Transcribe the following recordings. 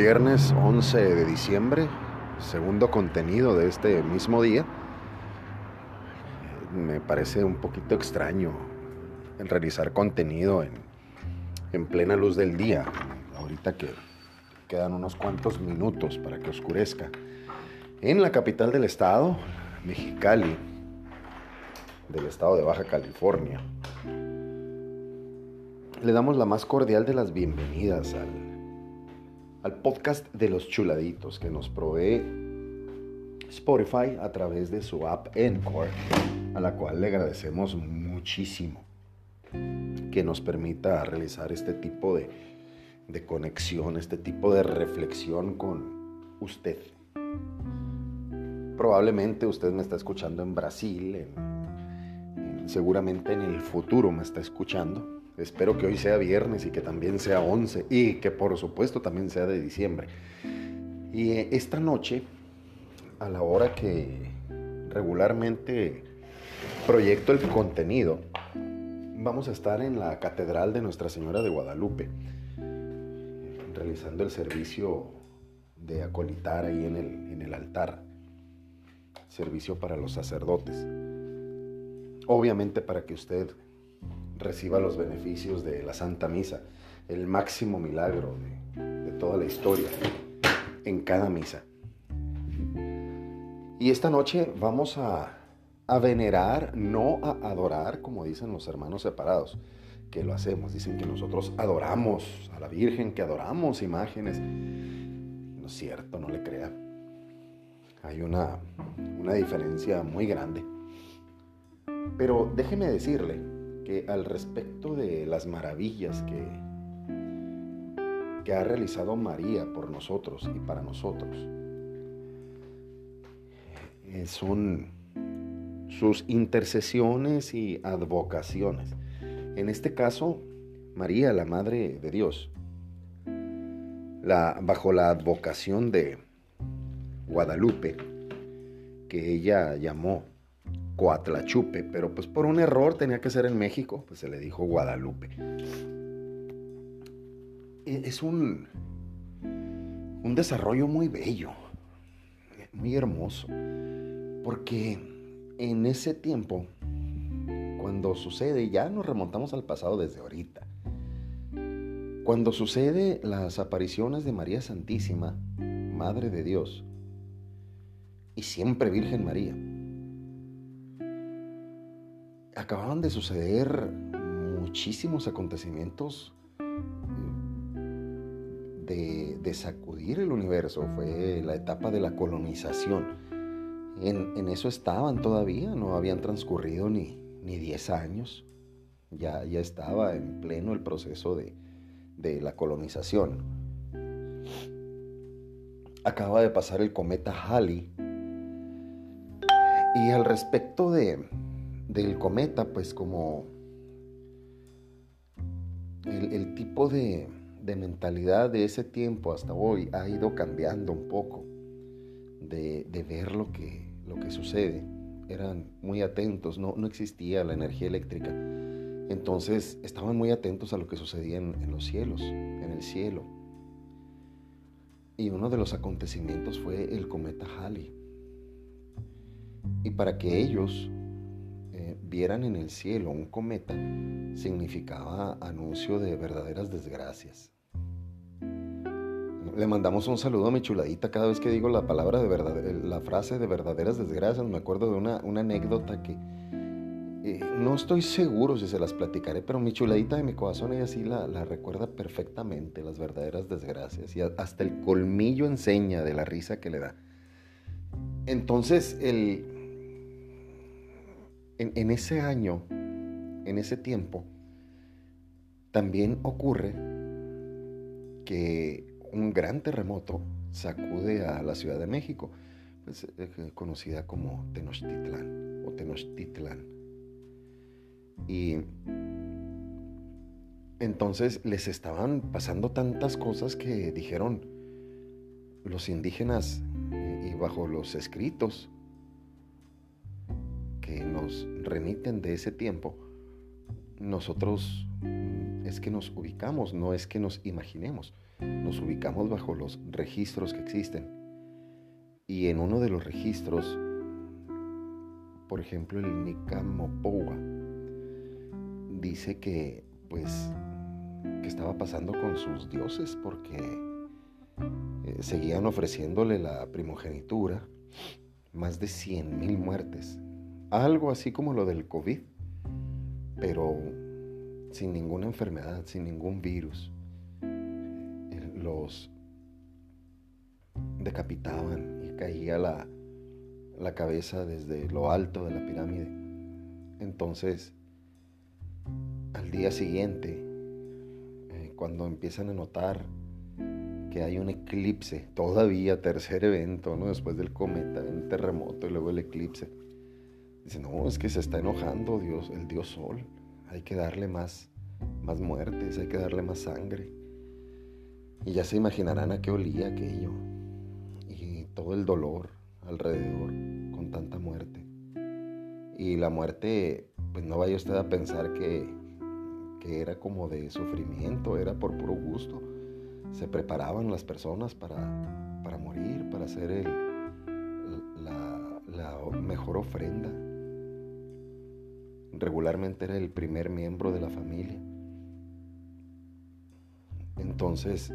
Viernes 11 de diciembre, segundo contenido de este mismo día. Me parece un poquito extraño el realizar contenido en, en plena luz del día, ahorita que quedan unos cuantos minutos para que oscurezca. En la capital del estado, Mexicali, del estado de Baja California. Le damos la más cordial de las bienvenidas al, al podcast de los chuladitos que nos provee Spotify a través de su app Encore, a la cual le agradecemos muchísimo que nos permita realizar este tipo de, de conexión, este tipo de reflexión con usted. Probablemente usted me está escuchando en Brasil, en, seguramente en el futuro me está escuchando. Espero que hoy sea viernes y que también sea 11 y que por supuesto también sea de diciembre. Y eh, esta noche, a la hora que regularmente proyecto el contenido, vamos a estar en la Catedral de Nuestra Señora de Guadalupe, realizando el servicio de acolitar ahí en el, en el altar servicio para los sacerdotes. Obviamente para que usted reciba los beneficios de la Santa Misa, el máximo milagro de, toda la historia en cada misa. Y esta noche vamos a, a venerar, no a adorar, como dicen los hermanos separados, que lo hacemos. Dicen que nosotros adoramos a la Virgen, que adoramos imágenes. No es cierto, no le crea hay una, una diferencia muy grande. Pero déjeme decirle que al respecto de las maravillas que, que ha realizado María por nosotros y para nosotros, eh, son sus intercesiones y advocaciones. En este caso, María, la Madre de Dios, bajo la advocación de, Guadalupe, que ella llamó Coatlachupe, pero pues por un error tenía que ser en México, pues se le dijo Guadalupe. E, es un, un desarrollo muy bello, muy hermoso, porque en ese tiempo, cuando sucede, ya nos remontamos al pasado desde ahorita, cuando sucede las apariciones de María Santísima, Madre de Dios, y siempre Virgen María. Acababan de suceder muchísimos acontecimientos eh, de, sacudir el universo. Fue la etapa de la colonización. En, eso estaban todavía, no habían transcurrido ni, ni 10 años. Ya, ya estaba en pleno el proceso de, de la colonización. Acaba de pasar el cometa Halley y al respecto de, del cometa, pues como el, tipo de, mentalidad de ese tiempo hasta hoy ha ido cambiando un poco de, ver lo que, lo que sucede. Eran muy atentos, no, no existía la energía eléctrica. Entonces estaban muy atentos a lo que sucedía en, en, los cielos, en el cielo. Y uno de los acontecimientos fue el cometa Halley y para que ellos vieran en el cielo un cometa significaba anuncio de verdaderas desgracias. Le mandamos un saludo a mi chuladita cada vez que digo la palabra de verdad, eh, la frase de verdaderas desgracias. Me acuerdo de una, anécdota que eh, no estoy seguro si se las platicaré, pero mi chuladita de mi corazón ella sí la, la recuerda perfectamente, las verdaderas desgracias. Y hasta el colmillo enseña de la risa que le da. Entonces, el, en, ese año, en ese tiempo, también ocurre que un gran terremoto sacude a la Ciudad de México, pues, eh, conocida como Tenochtitlán o Tenochtitlán. Y entonces les estaban pasando tantas cosas que dijeron los indígenas eh, y bajo los escritos nos remiten de ese tiempo, nosotros mm, es que nos ubicamos, no es que nos imaginemos. Nos ubicamos bajo los registros que existen. Y en uno de los registros, por ejemplo el Nikamopowa, dice que pues que estaba pasando con sus dioses porque eh, seguían ofreciéndole la primogenitura, más de 100 mil muertes, algo así como lo del COVID, pero sin ninguna enfermedad, sin ningún virus. Los decapitaban y caía la, la cabeza desde lo alto de la pirámide. Entonces, al día siguiente, eh, cuando empiezan a notar que hay un eclipse, todavía tercer evento, ¿no? Después del cometa, un terremoto y luego el eclipse. Dicen, no, es que se está enojando Dios, el Dios Sol. Hay que darle más, más muertes, hay que darle más sangre. Y ya se imaginarán a qué olía aquello. Y todo el dolor alrededor con tanta muerte. Y la muerte, pues no vaya usted a pensar que, que era como de sufrimiento, era por puro gusto se preparaban las personas para, morir, para hacer el, la, la mejor ofrenda. Regularmente era el primer miembro de la familia. Entonces,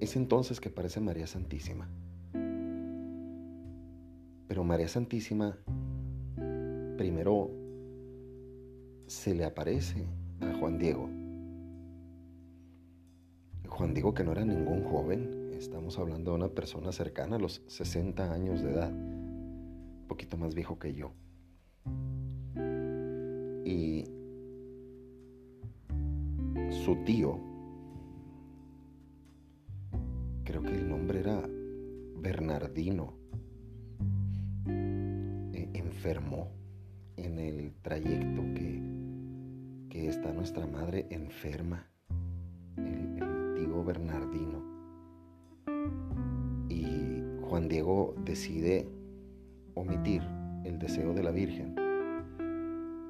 es entonces que aparece María Santísima. Pero María Santísima primero se le aparece a Juan Diego Juan digo que no era ningún joven, estamos hablando de una persona cercana a los 60 años de edad, un poquito más viejo que yo. Y su tío, creo que el nombre era Bernardino, e enfermó en el trayecto que, que está nuestra madre enferma. Bernardino. Y Juan Diego decide omitir el deseo de la Virgen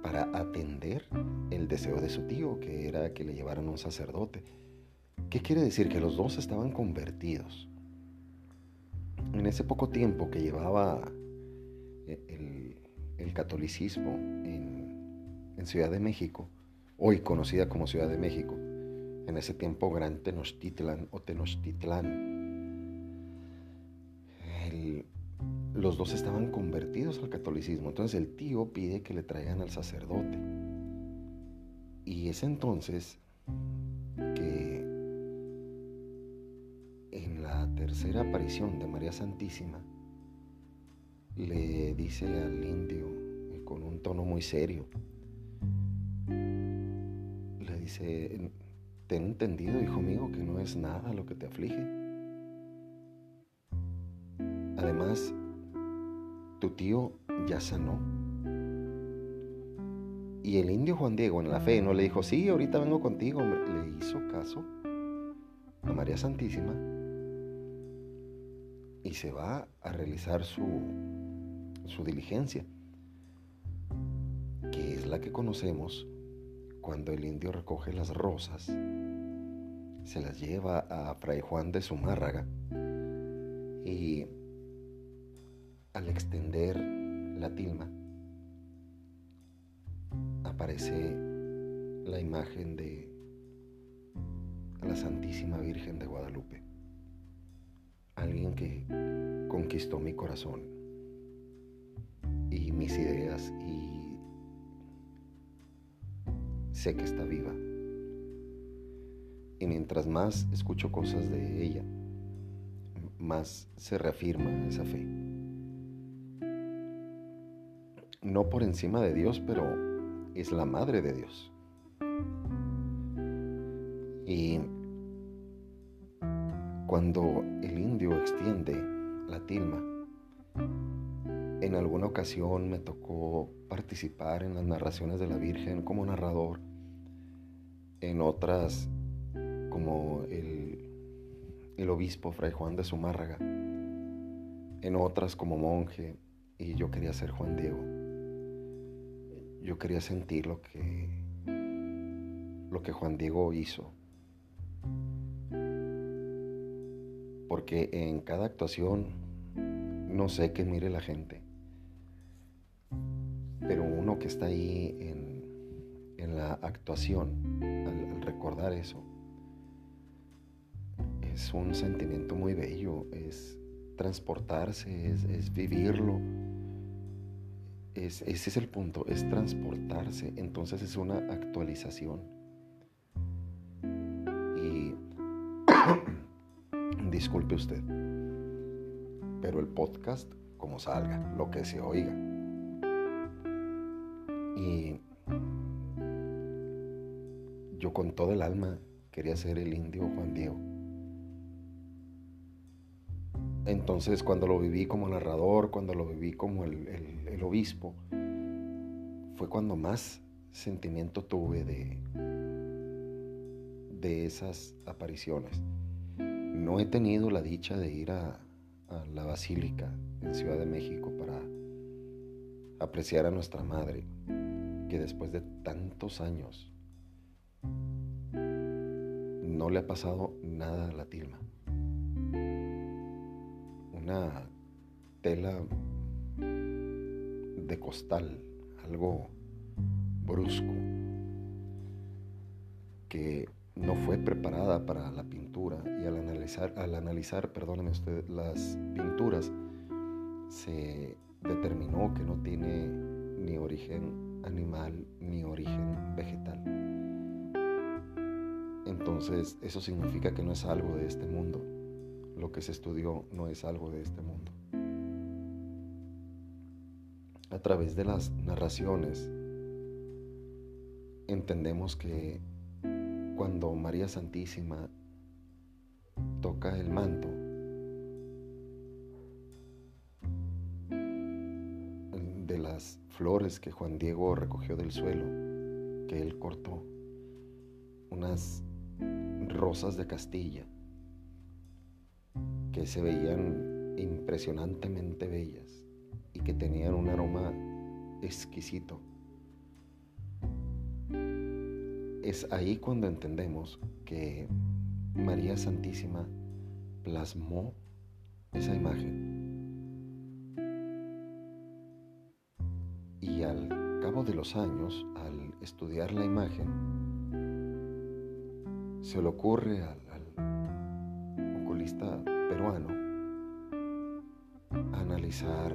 para atender el deseo de su tío, que era que le llevaran un sacerdote. ¿Qué quiere decir? Que los dos estaban convertidos. En ese poco tiempo que llevaba eh, el, catolicismo en Ciudad de México, hoy conocida como Ciudad de México, en ese tiempo Gran Tenochtitlan o Tenochtitlán. Los dos estaban convertidos al catolicismo, entonces el tío pide que le traigan al sacerdote. Y es entonces que en la tercera aparición de María Santísima le dice al indio con un tono muy serio, le dice, Ten entendido, hijo mío, que no es nada lo que te aflige. Además, tu tío ya sanó. Y el indio Juan Diego en la fe no le dijo, sí, ahorita vengo contigo, Le hizo caso a María Santísima y se va a realizar su, su diligencia, que es la que conocemos cuando el indio recoge las rosas, se las lleva a Fray Juan de Zumárraga y al extender la tilma aparece la imagen de la Santísima Virgen de Guadalupe, alguien que conquistó mi corazón y mis ideas y sé que está viva. Y mientras más escucho cosas de ella, más se reafirma esa fe. No por encima de Dios, pero es la madre de Dios. Y cuando el indio extiende la tilma, en alguna ocasión me tocó participar en las narraciones de la Virgen como narrador en otras como el, el obispo Fray Juan de Zumárraga, en otras como monje, y yo quería ser Juan Diego. Yo quería sentir lo que, lo que Juan Diego hizo. Porque en cada actuación no sé qué mire la gente. Pero uno que está ahí en, la actuación, al, recordar eso, es un sentimiento muy bello, es transportarse, es, vivirlo. Ese es el punto, es transportarse. Entonces es una actualización. Y disculpe usted, pero el podcast como salga, lo que se oiga. Y yo con todo el alma quería ser el indio Juan Diego. Entonces cuando lo viví como narrador, cuando lo viví como el, obispo, fue cuando más sentimiento tuve de, esas apariciones. No he tenido la dicha de ir a, a la Basílica en Ciudad de México para apreciar a nuestra Madre, que después de tantos años no le ha pasado nada a la tilma. Una tela de costal, algo brusco, que no fue preparada para la pintura y al analizar, al analizar usted, las pinturas se determinó que no tiene ni origen animal ni origen vegetal. Entonces eso significa que no es algo de este mundo. Lo que se estudió no es algo de este mundo. A través de las narraciones entendemos que cuando María Santísima toca el manto, de las flores que Juan Diego recogió del suelo, que él cortó, unas rosas de Castilla, que se veían impresionantemente bellas y que tenían un aroma exquisito es ahí cuando entendemos que María Santísima plasmó esa imagen. Y al cabo de los años, al estudiar la imagen, se le ocurre al, oculista peruano analizar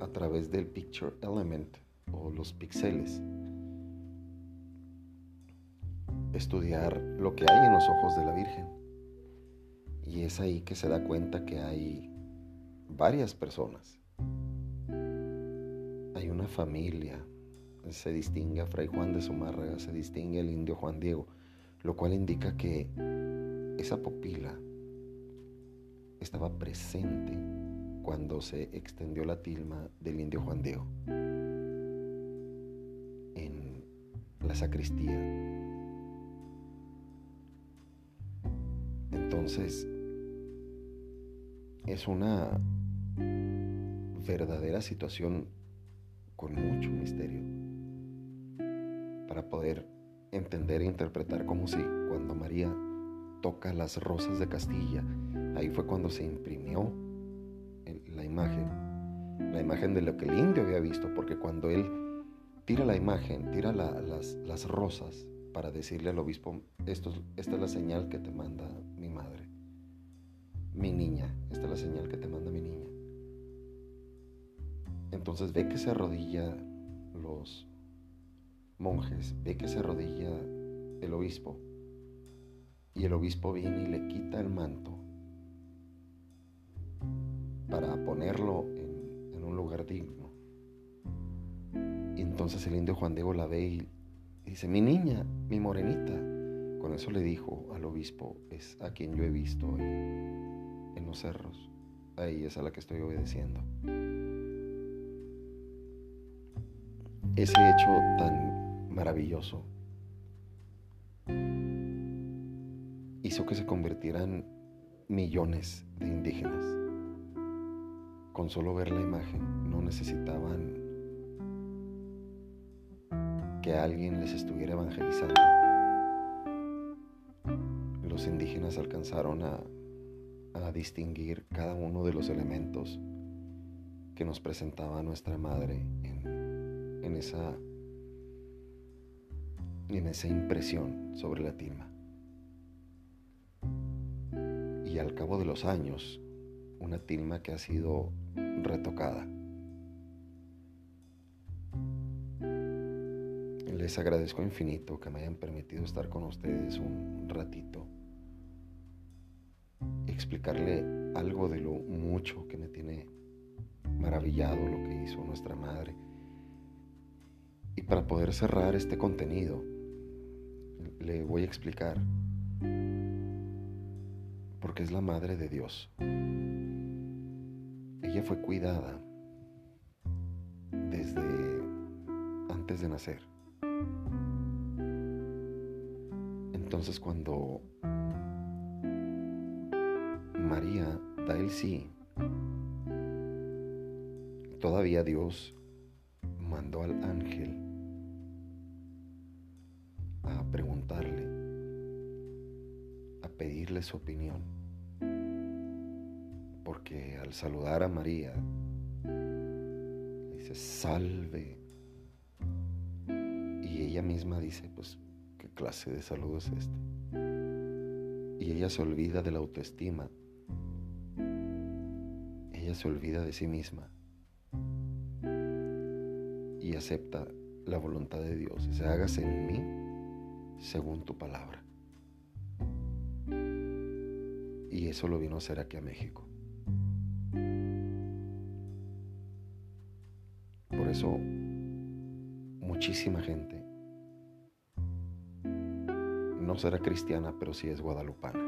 a través del picture element o los píxeles estudiar lo que hay en los ojos de la Virgen. Y es ahí que se da cuenta que hay varias personas. Hay una familia. Se distingue a Fray Juan de Zumárraga, se distingue el indio Juan Diego, lo cual indica que esa pupila estaba presente cuando se extendió la tilma del indio Juan Diego. En la sacristía. Entonces, es una verdadera situación con mucho misterio para poder entender e interpretar como si cuando María toca las rosas de Castilla, ahí fue cuando se imprimió la imagen, la imagen de lo que el indio había visto, porque cuando él tira la imagen, tira las, rosas para decirle al obispo, esto, esta es la señal que te manda mi madre mi niña, esta es la señal que te manda mi niña. Entonces ve que se arrodilla los monjes, ve que se arrodilla el obispo. Y el obispo viene y le quita el manto para ponerlo en, un lugar digno. Y entonces el indio Juan Diego la ve y dice, mi niña, mi morenita. Con eso le dijo al obispo, es a quien yo he visto en los cerros. Ahí es a la que estoy obedeciendo. Ese hecho tan maravilloso hizo que se convirtieran millones de indígenas. Con solo ver la imagen no necesitaban que alguien les estuviera evangelizando los indígenas alcanzaron a, distinguir cada uno de los elementos que nos presentaba nuestra madre en, esa, en esa impresión sobre la tilma. Y al cabo de los años, una tilma que ha sido retocada. Les agradezco infinito que me hayan permitido estar con ustedes un ratito y explicarle algo de lo mucho que me tiene maravillado lo que hizo nuestra madre. Y para poder cerrar este contenido, le voy a explicar porque es la madre de Dios. Fue cuidada desde antes de nacer. Entonces cuando María da el sí, todavía Dios mandó al ángel a preguntarle, a pedirle su opinión, al saludar a María, dice, salve, y ella misma dice, pues ¿Qué clase de saludo es este? Y ella se olvida de la autoestima. Ella se olvida de sí misma. Y acepta la voluntad de Dios. Se hágase en mí según tu palabra. Y eso lo vino a hacer aquí a México. Muchísima gente no será cristiana, pero sí es guadalupana.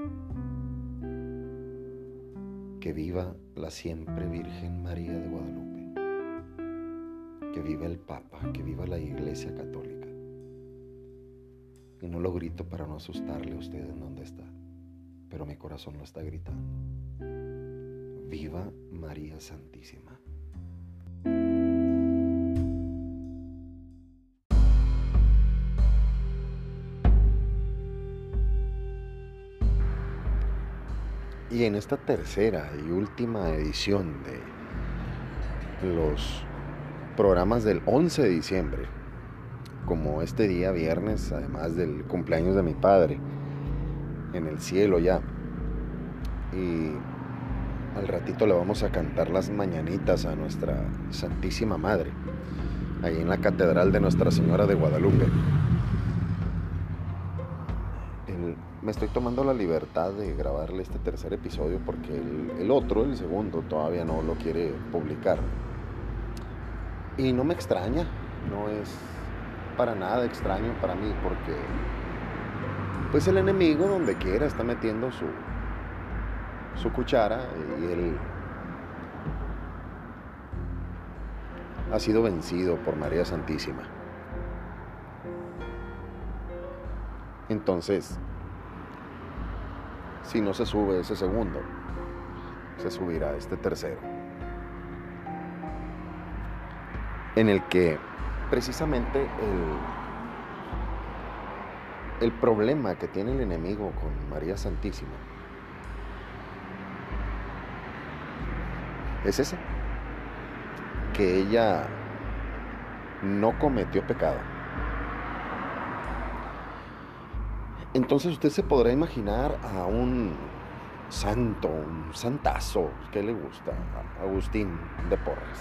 Que viva la siempre Virgen María de Guadalupe. Que viva el Papa, que viva la Iglesia Católica. Y no lo grito para no asustarle a usted en donde está, pero mi corazón lo está gritando. Viva María Santísima. En esta tercera y última edición de los programas del 11 de diciembre, como este día viernes, además del cumpleaños de mi padre, en el cielo ya, y al ratito le vamos a cantar las mañanitas a nuestra Santísima Madre, ahí en la Catedral de Nuestra Señora de Guadalupe. Estoy tomando la libertad de grabarle este tercer episodio porque el, otro, el segundo, todavía no lo quiere publicar. Y no me extraña, no es para nada extraño para mí porque pues el enemigo donde quiera está metiendo su, su cuchara y él ha sido vencido por María Santísima. Entonces, si no se sube ese segundo, se subirá este tercero. En el que precisamente el, el problema que tiene el enemigo con María Santísima es ese, que ella no cometió pecado Entonces usted se podrá imaginar a un santo, un santazo, ¿qué le gusta? Agustín de Porres.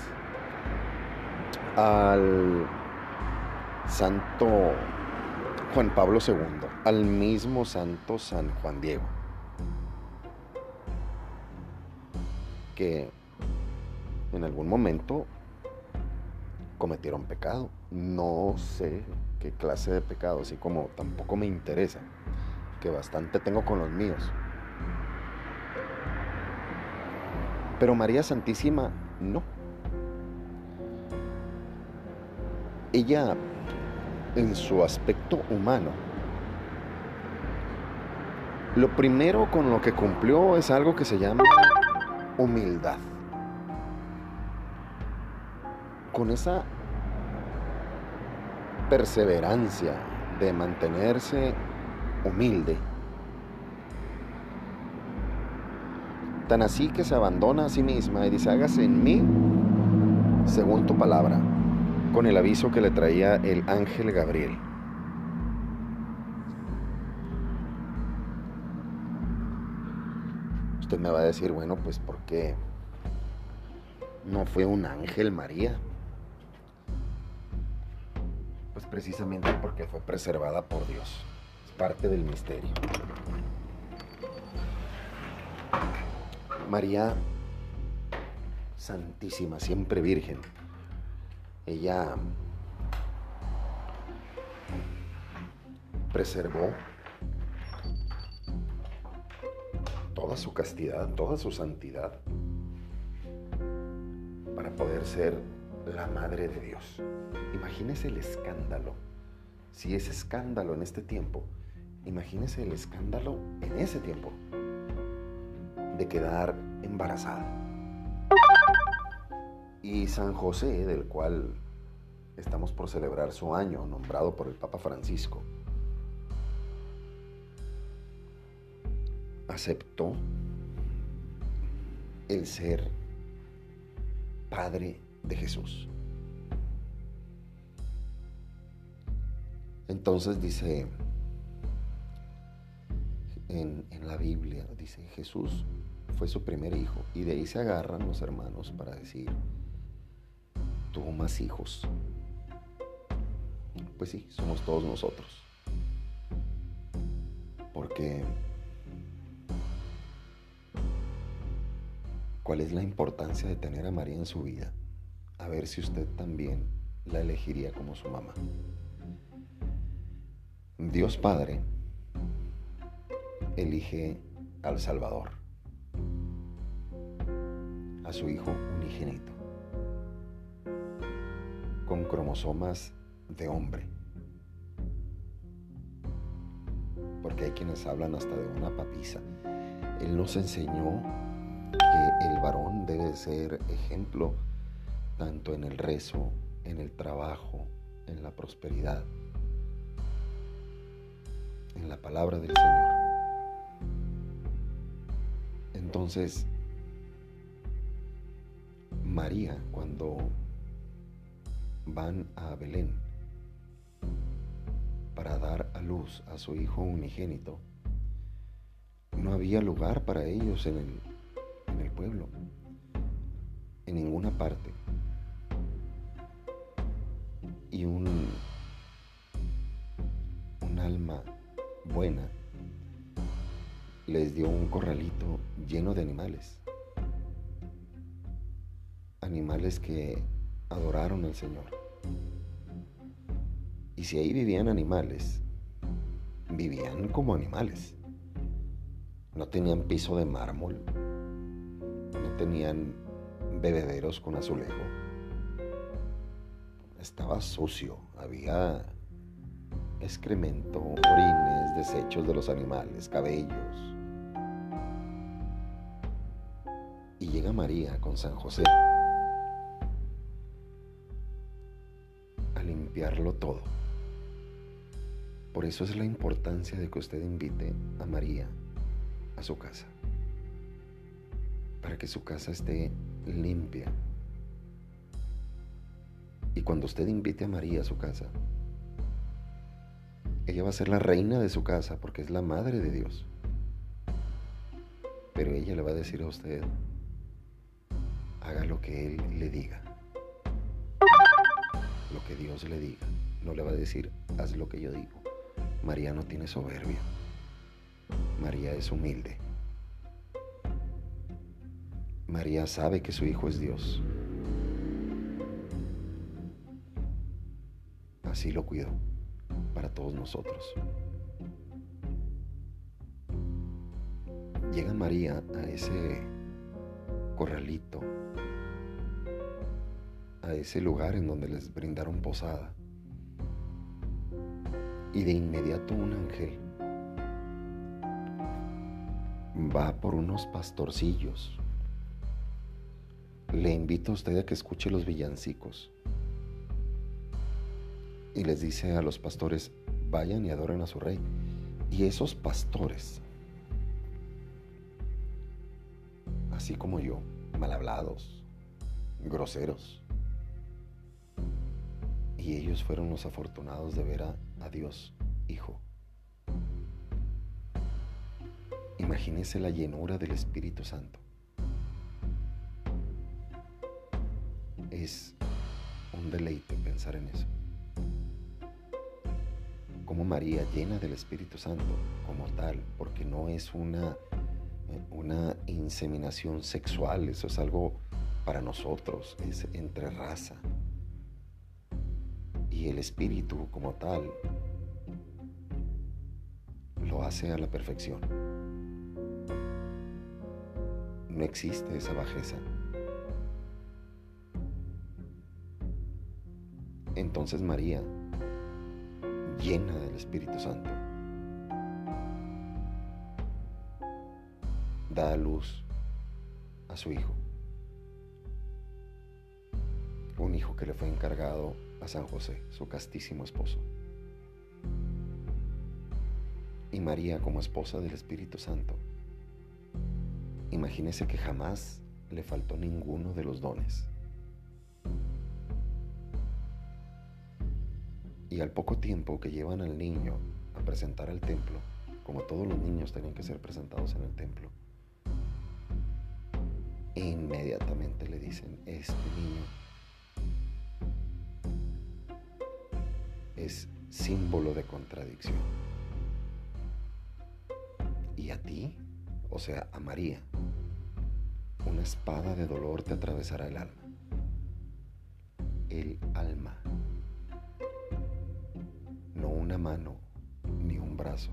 Al santo Juan Pablo II, al mismo santo San Juan Diego, que en algún momento cometieron pecado. No sé qué clase de pecado, así como tampoco me interesa, que bastante tengo con los míos. Pero María Santísima no. Ella, en su aspecto humano, lo primero con lo que cumplió es algo que se llama humildad. Con esa perseverancia de mantenerse humilde, Tan así que se abandona a sí misma y dice, hágase en mí según tu palabra, con el aviso que le traía el ángel Gabriel. Usted me va a decir, bueno, pues ¿por qué no fue un ángel María? Precisamente porque fue preservada por Dios. Es parte del misterio. María Santísima, siempre Virgen. Ella preservó toda su castidad, toda su santidad, para poder ser la madre de Dios. Imagínese el escándalo. Si es escándalo en este tiempo, imagínese el escándalo en ese tiempo de quedar embarazada. Y San José, del cual estamos por celebrar su año, nombrado por el Papa Francisco, aceptó el ser padre de Jesús. Entonces dice en, la Biblia, dice Jesús fue su primer hijo y de ahí se agarran los hermanos para decir, tuvo más hijos. Pues sí, somos todos nosotros. Porque ¿cuál es la importancia de tener a María en su vida? A ver si usted también la elegiría como su mamá. Dios Padre elige al Salvador, a su Hijo unigénito con cromosomas de hombre. Porque hay quienes hablan hasta de una papisa. Él nos enseñó que el varón debe ser ejemplo tanto en el rezo, en el trabajo, en la prosperidad, en la palabra del Señor. Entonces, María, cuando van a Belén para dar a luz a su hijo unigénito, no había lugar para ellos en el, en el pueblo, en ninguna parte. Y un, un alma buena les dio un corralito lleno de animales. Animales que adoraron al Señor. Y si ahí vivían animales, vivían como animales. No tenían piso de mármol, no tenían bebederos con azulejo. Estaba sucio, había excremento, orines, desechos de los animales, cabellos. Y llega María con San José limpiarlo todo. Por eso es la importancia de que usted invite a María a su casa. Para que su casa esté limpia. Y cuando usted invite a María a su casa, ella va a ser la reina de su casa porque es la madre de Dios. Pero ella le va a decir a usted, haga lo que Él le diga lo que Dios le diga. No le va a decir, haz lo que yo digo. María no tiene soberbia. María es humilde. María sabe que su hijo es Dios. Así lo cuidó para todos nosotros. Llega María a ese corralito a ese lugar en donde les brindaron posada. Y de inmediato un ángel va por unos pastorcillos. Le invito a usted a que escuche los villancicos. Y les dice a los pastores, vayan y adoren a su rey. Y esos pastores así como yo, mal hablados, groseros. Y ellos fueron los afortunados de ver a, a Dios, Hijo. Imagínese la llenura del Espíritu Santo. Es un deleite pensar en eso. María llena del Espíritu Santo como tal, porque no es una, una inseminación sexual, eso es algo para nosotros, es entre raza. Y el Espíritu como tal lo hace a la perfección. No existe esa bajeza. Entonces María, llena del Espíritu Santo, da luz a su hijo. Un hijo que le fue encargado a San José, su castísimo esposo. Y María como esposa del Espíritu Santo. Imagínese que jamás le faltó ninguno de los dones. Y al poco tiempo que llevan al niño a presentar al templo, como todos los niños tenían que ser presentados en el templo, inmediatamente le dicen, este niño es símbolo de contradicción. Y a ti, o sea, a María, una espada de dolor te atravesará el alma. El alma mano ni un brazo,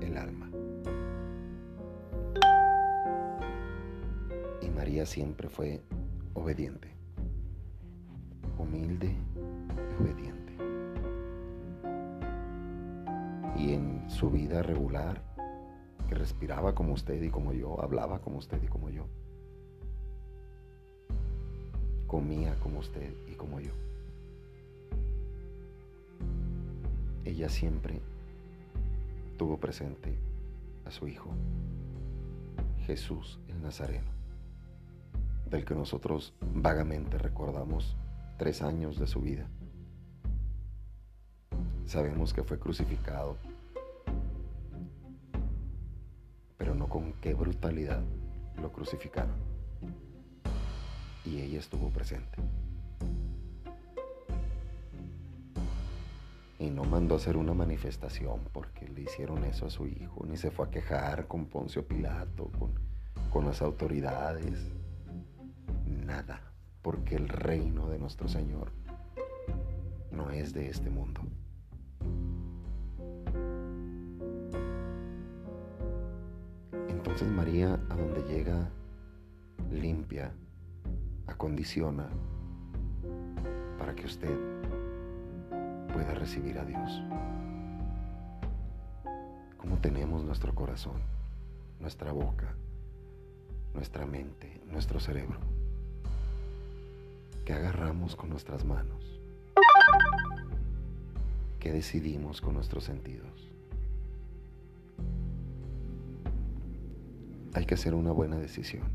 el alma. Y María siempre fue obediente, humilde y obediente. Y en su vida regular, que respiraba como usted y como yo, hablaba como usted y como yo, comía como usted y como yo. Ella siempre tuvo presente a su Hijo, Jesús el Nazareno, del que nosotros vagamente recordamos tres años de su vida. Sabemos que fue crucificado, pero no con qué brutalidad lo crucificaron. Y ella estuvo presente. Y no mandó hacer una manifestación porque le hicieron eso a su hijo, ni se fue a quejar con Poncio Pilato, con, con las autoridades, nada, porque el reino de nuestro Señor no es de este mundo. Entonces María, a donde llega, limpia, acondiciona para que usted pueda recibir a Dios. ¿Cómo tenemos nuestro corazón, nuestra boca, nuestra mente, nuestro cerebro? ¿Qué agarramos con nuestras manos? ¿Qué decidimos con nuestros sentidos? Hay que hacer una buena decisión.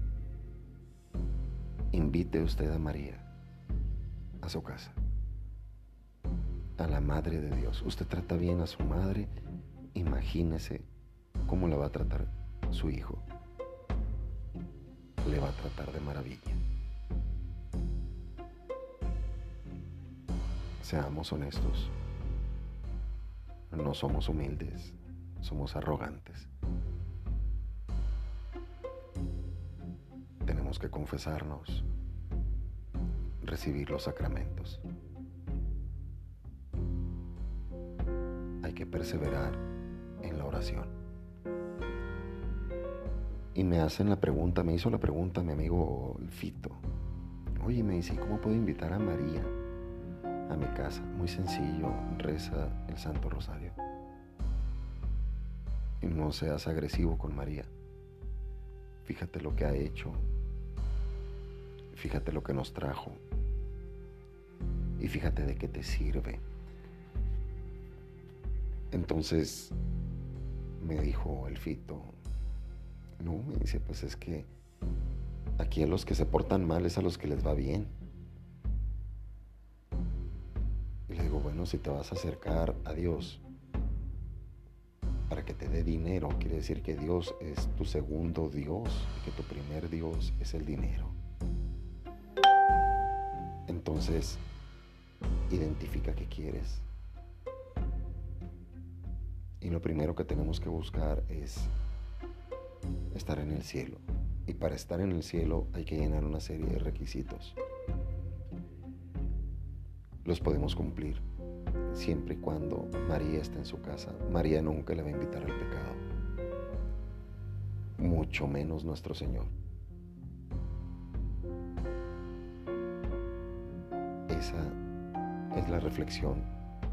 Invite usted a María a su casa a la madre de Dios. Usted trata bien a su madre, imagínese cómo la va a tratar su hijo. Le va a tratar de maravilla. Seamos honestos. No somos humildes, somos arrogantes. Tenemos que confesarnos, recibir los sacramentos. Perseverar en la oración. Y me hacen la pregunta, me hizo la pregunta mi amigo Fito. Oye, me dice, ¿cómo puedo invitar a María a mi casa? Muy sencillo, reza el Santo Rosario. Y no seas agresivo con María. Fíjate lo que ha hecho. Fíjate lo que nos trajo. Y fíjate de qué te sirve. Entonces me dijo el fito, no, me dice, pues es que Aquí a los que se portan mal es a los que les va bien. Y le digo, bueno, si te vas a acercar a Dios para que te dé dinero, quiere decir que Dios es tu segundo Dios que tu primer Dios es el dinero. Entonces, identifica qué quieres. Lo primero que tenemos que buscar es estar en el cielo. Y para estar en el cielo hay que llenar una serie de requisitos. Los podemos cumplir siempre y cuando María esté en su casa. María nunca le va a invitar al pecado. Mucho menos nuestro Señor. Esa es la reflexión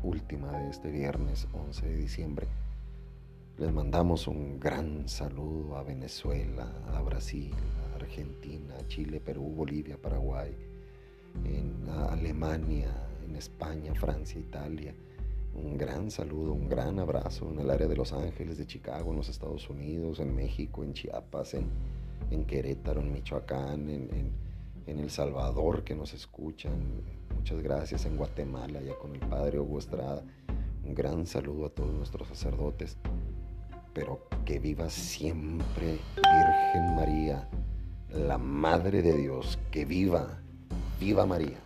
última de este viernes 11 de diciembre. Les mandamos un gran saludo a Venezuela, a Brasil, a Argentina, Chile, Perú, Bolivia, Paraguay, en Alemania, en España, Francia, Italia. Un gran saludo, un gran abrazo en el área de Los Ángeles, de Chicago, en los Estados Unidos, en México, en Chiapas, en, en Querétaro, en Michoacán, en, en, El Salvador que nos escuchan. Muchas gracias en Guatemala, ya con el Padre Hugo Estrada. Un gran saludo a todos nuestros sacerdotes pero que viva siempre Virgen María, la Madre de Dios, que viva, viva María.